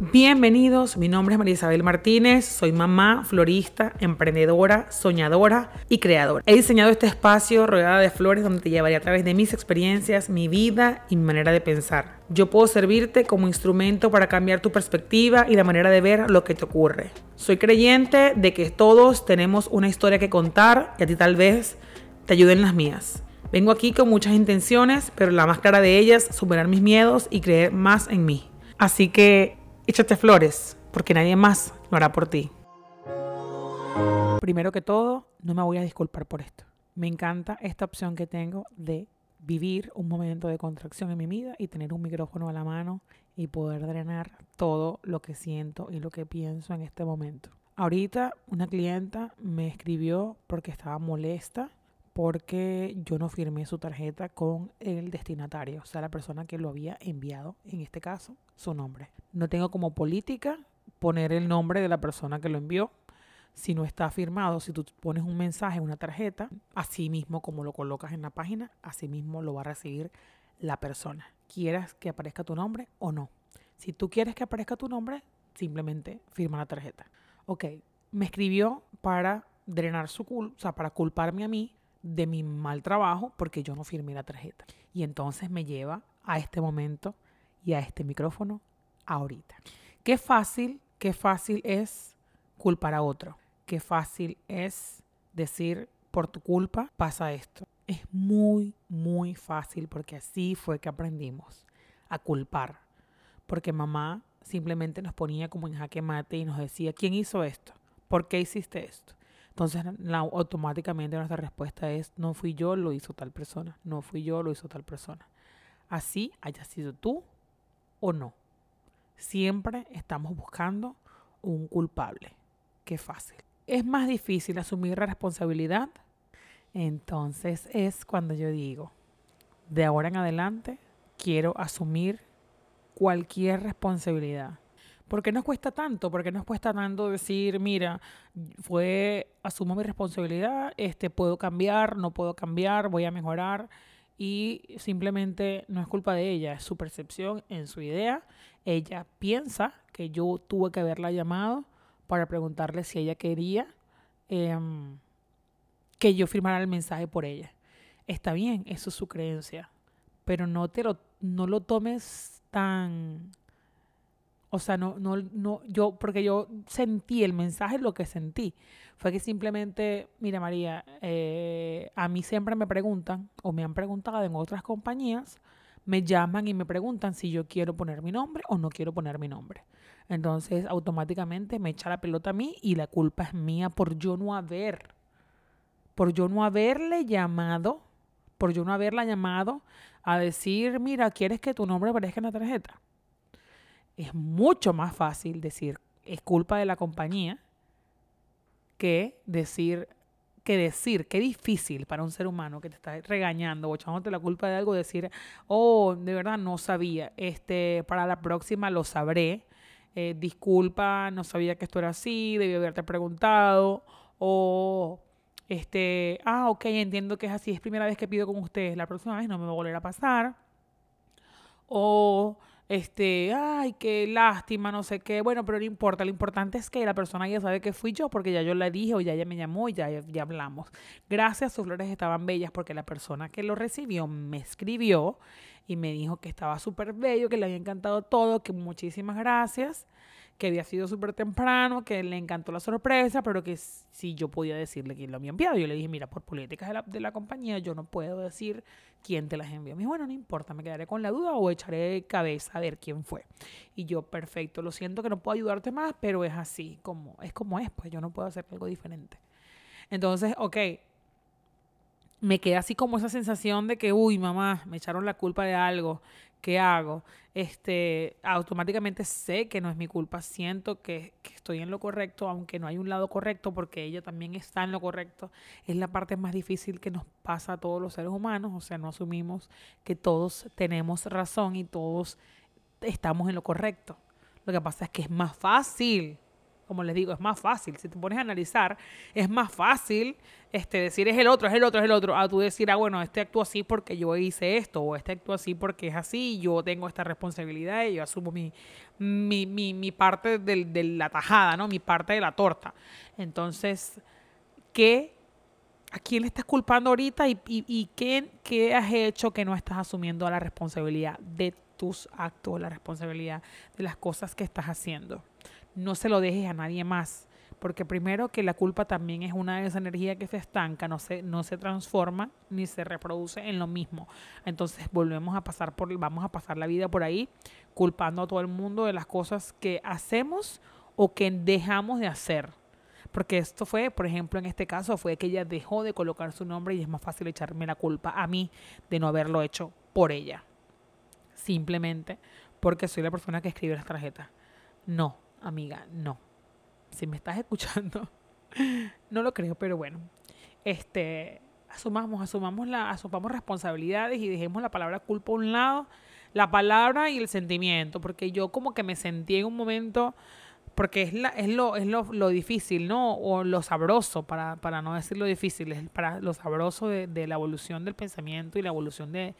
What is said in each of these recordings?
Bienvenidos, mi nombre es María Isabel Martínez, soy mamá, florista, emprendedora, soñadora y creadora. He diseñado este espacio rodeada de flores donde te llevaré a través de mis experiencias, mi vida y mi manera de pensar. Yo puedo servirte como instrumento para cambiar tu perspectiva y la manera de ver lo que te ocurre. Soy creyente de que todos tenemos una historia que contar y a ti tal vez te ayuden las mías. Vengo aquí con muchas intenciones, pero la más clara de ellas, superar mis miedos y creer más en mí. Así que échate flores, porque nadie más lo hará por ti. Primero que todo, no me voy a disculpar por esto. Me encanta esta opción que tengo de vivir un momento de contracción en mi vida y tener un micrófono a la mano y poder drenar todo lo que siento y lo que pienso en este momento. Ahorita una clienta me escribió porque estaba molesta porque yo no firmé su tarjeta con el destinatario, o sea, la persona que lo había enviado, en este caso, su nombre. No tengo como política poner el nombre de la persona que lo envió. Si no está firmado, si tú pones un mensaje en una tarjeta, así mismo como lo colocas en la página, así mismo lo va a recibir la persona. Quieras que aparezca tu nombre o no. Si tú quieres que aparezca tu nombre, simplemente firma la tarjeta. Ok, me escribió para drenar su culpa, o sea, para culparme a mí de mi mal trabajo porque yo no firmé la tarjeta. Y entonces me lleva a este momento y a este micrófono ahorita. Qué fácil, qué fácil es culpar a otro. Qué fácil es decir, por tu culpa pasa esto. Es muy, muy fácil porque así fue que aprendimos a culpar. Porque mamá simplemente nos ponía como en jaque mate y nos decía, ¿quién hizo esto? ¿Por qué hiciste esto? Entonces, automáticamente nuestra respuesta es, no fui yo, lo hizo tal persona. No fui yo, lo hizo tal persona. Así haya sido tú o no. Siempre estamos buscando un culpable. Qué fácil. Es más difícil asumir la responsabilidad. Entonces es cuando yo digo, de ahora en adelante, quiero asumir cualquier responsabilidad ¿Por qué nos cuesta tanto? ¿Por qué nos cuesta tanto decir, mira, fue, asumo mi responsabilidad, este, puedo cambiar, no puedo cambiar, voy a mejorar? Y simplemente no es culpa de ella, es su percepción en su idea. Ella piensa que yo tuve que haberla llamado para preguntarle si ella quería em, que yo firmara el mensaje por ella. Está bien, eso es su creencia, pero no, te lo, no lo tomes tan o sea, no, no, no, yo, porque yo sentí el mensaje, lo que sentí fue que simplemente, mira María, eh, a mí siempre me preguntan, o me han preguntado en otras compañías, me llaman y me preguntan si yo quiero poner mi nombre o no quiero poner mi nombre. Entonces, automáticamente me echa la pelota a mí y la culpa es mía por yo no haber, por yo no haberle llamado, por yo no haberla llamado a decir, mira, ¿quieres que tu nombre aparezca en la tarjeta? es mucho más fácil decir es culpa de la compañía que decir que decir, qué difícil para un ser humano que te está regañando o echándote la culpa de algo, decir, oh, de verdad no sabía, este, para la próxima lo sabré, eh, disculpa, no sabía que esto era así, debí haberte preguntado, o, este, ah, ok, entiendo que es así, es primera vez que pido con ustedes, la próxima vez no me va a volver a pasar, o este, ay, qué lástima, no sé qué. Bueno, pero no importa, lo importante es que la persona ya sabe que fui yo porque ya yo la dije o ya ella me llamó y ya, ya hablamos. Gracias, sus flores estaban bellas porque la persona que lo recibió me escribió y me dijo que estaba súper bello, que le había encantado todo, que muchísimas gracias que había sido súper temprano, que le encantó la sorpresa, pero que si yo podía decirle quién lo había enviado. Yo le dije, mira, por políticas de la, de la compañía yo no puedo decir quién te las envió. Me dijo, bueno, no importa, me quedaré con la duda o echaré cabeza a ver quién fue. Y yo, perfecto, lo siento que no puedo ayudarte más, pero es así, como es como es, pues yo no puedo hacer algo diferente. Entonces, ok, me queda así como esa sensación de que, uy, mamá, me echaron la culpa de algo, ¿qué hago? Este, automáticamente sé que no es mi culpa, siento que, estoy en lo correcto, aunque no hay un lado correcto, porque ella también está en lo correcto. Es la parte más difícil que nos pasa a todos los seres humanos, o sea, no asumimos que todos tenemos razón y todos estamos en lo correcto. Lo que pasa es que es más fácil, como les digo, es más fácil. Si te pones a analizar, es más fácil este, decir es el otro, es el otro, es el otro, a tú decir, ah, bueno, este actúa así porque yo hice esto, o este actúa así porque es así, yo tengo esta responsabilidad y yo asumo mi, mi, mi, mi parte de la tajada, ¿no? Mi parte de la torta. Entonces, ¿qué ¿A quién le estás culpando ahorita y, y, qué, qué, has hecho que no estás asumiendo la responsabilidad de tus actos, la responsabilidad de las cosas que estás haciendo? No se lo dejes a nadie más, porque primero que la culpa también es una de esas energías que se estanca, no se, no se transforma ni se reproduce en lo mismo. Entonces volvemos a pasar por, vamos a pasar la vida por ahí culpando a todo el mundo de las cosas que hacemos o que dejamos de hacer porque esto fue, por ejemplo, en este caso, fue que ella dejó de colocar su nombre y es más fácil echarme la culpa a mí de no haberlo hecho por ella. Simplemente porque soy la persona que escribe las tarjetas. No, amiga, no. Si me estás escuchando, no lo creo, pero bueno. Este, asumamos, asumamos la, asumamos responsabilidades y dejemos la palabra culpa a un lado, la palabra y el sentimiento, porque yo como que me sentí en un momento porque es, la, es, lo, es lo, lo, difícil, ¿no? O lo sabroso, para, para no decir lo difícil, es para lo sabroso de, de la evolución del pensamiento y la evolución de,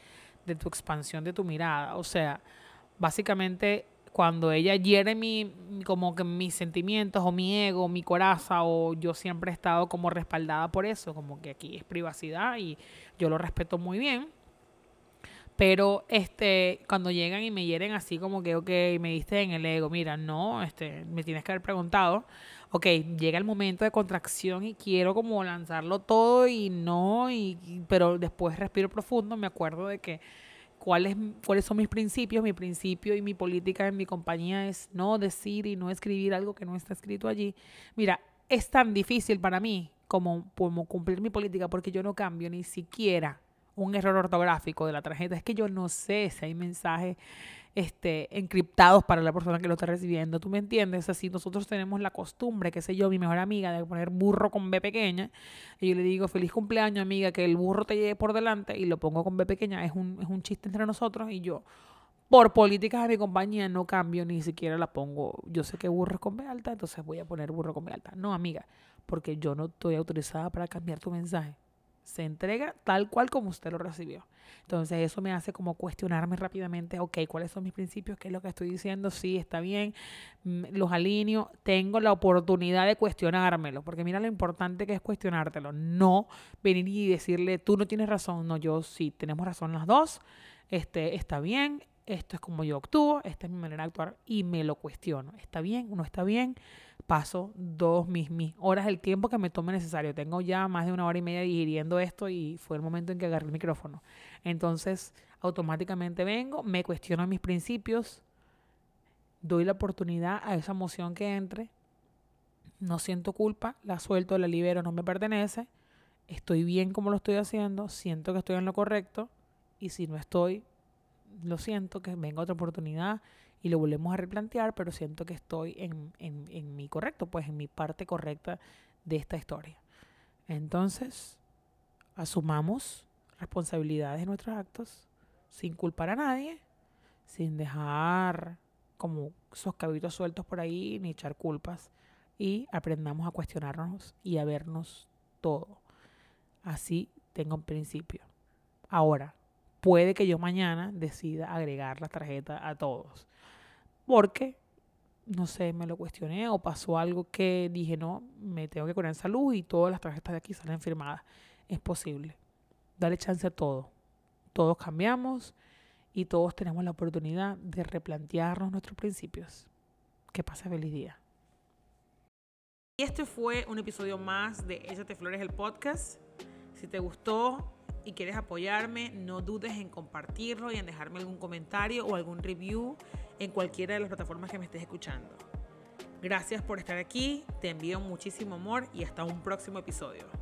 de, tu expansión de tu mirada. O sea, básicamente cuando ella hiere mi, como que mis sentimientos o mi ego, mi coraza, o yo siempre he estado como respaldada por eso, como que aquí es privacidad y yo lo respeto muy bien. Pero este, cuando llegan y me hieren así como que, ok, me diste en el ego, mira, no, este, me tienes que haber preguntado, ok, llega el momento de contracción y quiero como lanzarlo todo y no, y, pero después respiro profundo, me acuerdo de que cuáles, cuáles son mis principios, mi principio y mi política en mi compañía es no decir y no escribir algo que no está escrito allí. Mira, es tan difícil para mí como, como cumplir mi política porque yo no cambio ni siquiera un error ortográfico de la tarjeta. Es que yo no sé si hay mensajes este, encriptados para la persona que lo está recibiendo. ¿Tú me entiendes? Así nosotros tenemos la costumbre, qué sé yo, mi mejor amiga, de poner burro con B pequeña. Y yo le digo, feliz cumpleaños, amiga, que el burro te lleve por delante y lo pongo con B pequeña. Es un, es un chiste entre nosotros y yo, por políticas de mi compañía, no cambio, ni siquiera la pongo. Yo sé que burro es con B alta, entonces voy a poner burro con B alta. No, amiga, porque yo no estoy autorizada para cambiar tu mensaje se entrega tal cual como usted lo recibió. Entonces eso me hace como cuestionarme rápidamente, ok, ¿cuáles son mis principios? ¿Qué es lo que estoy diciendo? Sí, está bien, mm, los alineo, tengo la oportunidad de cuestionármelo, porque mira lo importante que es cuestionártelo, no venir y decirle, tú no tienes razón, no, yo sí, tenemos razón las dos, este, está bien, esto es como yo actúo, esta es mi manera de actuar y me lo cuestiono, ¿está bien no está bien? paso dos mis, mis horas, el tiempo que me tome necesario. Tengo ya más de una hora y media digiriendo esto y fue el momento en que agarré el micrófono. Entonces, automáticamente vengo, me cuestiono mis principios, doy la oportunidad a esa emoción que entre, no siento culpa, la suelto, la libero, no me pertenece, estoy bien como lo estoy haciendo, siento que estoy en lo correcto y si no estoy, lo siento, que venga otra oportunidad y lo volvemos a replantear, pero siento que estoy en, en, en mi correcto, pues en mi parte correcta de esta historia. Entonces, asumamos responsabilidades de nuestros actos sin culpar a nadie, sin dejar como esos cabitos sueltos por ahí ni echar culpas y aprendamos a cuestionarnos y a vernos todo. Así tengo un principio. Ahora, puede que yo mañana decida agregar la tarjeta a todos porque, no sé, me lo cuestioné o pasó algo que dije, no, me tengo que curar en salud y todas las tarjetas de aquí salen firmadas. Es posible. Dale chance a todo. Todos cambiamos y todos tenemos la oportunidad de replantearnos nuestros principios. Que pase feliz día. Y este fue un episodio más de Échate Flores, el podcast. Si te gustó y quieres apoyarme, no dudes en compartirlo y en dejarme algún comentario o algún review en cualquiera de las plataformas que me estés escuchando. Gracias por estar aquí, te envío muchísimo amor y hasta un próximo episodio.